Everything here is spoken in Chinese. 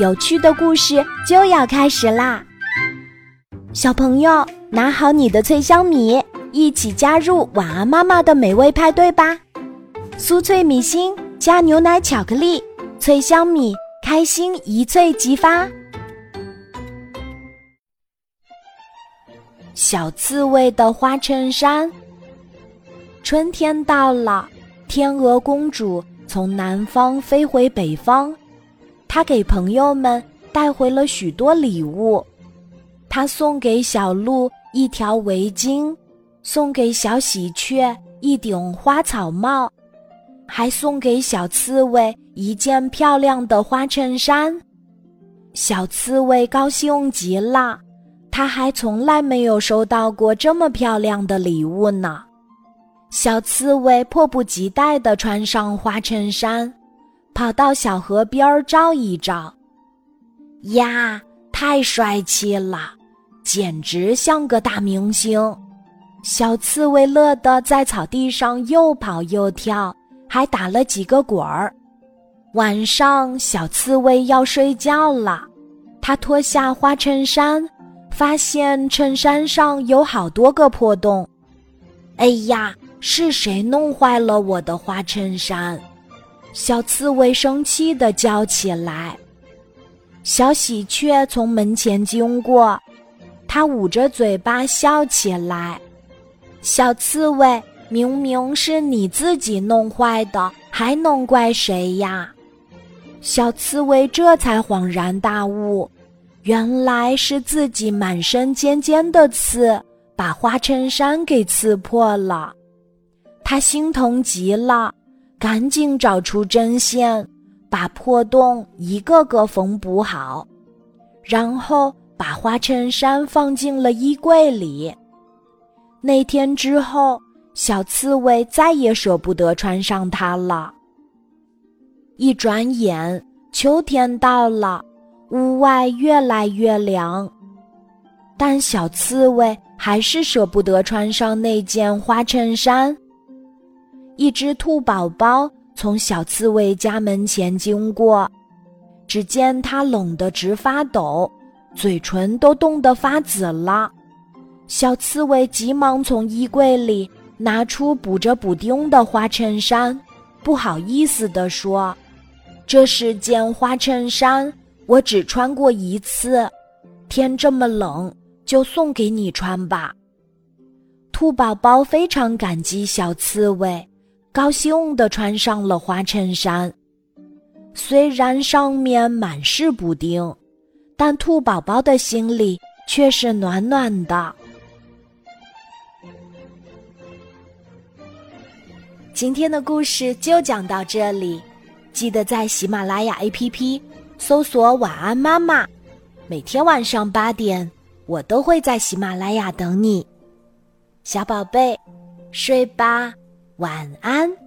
有趣的故事就要开始啦！小朋友，拿好你的脆香米，一起加入晚安妈妈的美味派对吧！酥脆米心加牛奶巧克力，脆香米，开心一脆即发。小刺猬的花衬衫。春天到了，天鹅公主从南方飞回北方。他给朋友们带回了许多礼物，他送给小鹿一条围巾，送给小喜鹊一顶花草帽，还送给小刺猬一件漂亮的花衬衫。小刺猬高兴极了，他还从来没有收到过这么漂亮的礼物呢。小刺猬迫不及待地穿上花衬衫。跑到小河边照一照，呀，太帅气了，简直像个大明星！小刺猬乐得在草地上又跑又跳，还打了几个滚儿。晚上，小刺猬要睡觉了，它脱下花衬衫，发现衬衫上有好多个破洞。哎呀，是谁弄坏了我的花衬衫？小刺猬生气地叫起来。小喜鹊从门前经过，它捂着嘴巴笑起来。小刺猬，明明是你自己弄坏的，还能怪谁呀？小刺猬这才恍然大悟，原来是自己满身尖尖的刺，把花衬衫给刺破了。它心疼极了。赶紧找出针线，把破洞一个个缝补好，然后把花衬衫放进了衣柜里。那天之后，小刺猬再也舍不得穿上它了。一转眼，秋天到了，屋外越来越凉，但小刺猬还是舍不得穿上那件花衬衫。一只兔宝宝从小刺猬家门前经过，只见它冷得直发抖，嘴唇都冻得发紫了。小刺猬急忙从衣柜里拿出补着补丁的花衬衫，不好意思地说：“这是件花衬衫，我只穿过一次，天这么冷，就送给你穿吧。”兔宝宝非常感激小刺猬。高兴地穿上了花衬衫，虽然上面满是补丁，但兔宝宝的心里却是暖暖的。今天的故事就讲到这里，记得在喜马拉雅 APP 搜索“晚安妈妈”，每天晚上八点，我都会在喜马拉雅等你，小宝贝，睡吧。晚安。